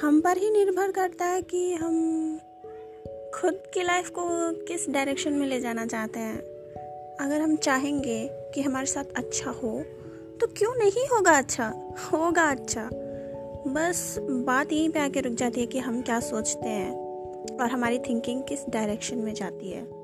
हम पर ही निर्भर करता है कि हम खुद की लाइफ को किस डायरेक्शन में ले जाना चाहते हैं। अगर हम चाहेंगे कि हमारे साथ अच्छा हो तो क्यों नहीं होगा अच्छा? होगा अच्छा। बस बात यहीं पे आके रुक जाती है कि हम क्या सोचते हैं और हमारी थिंकिंग किस डायरेक्शन में जाती है।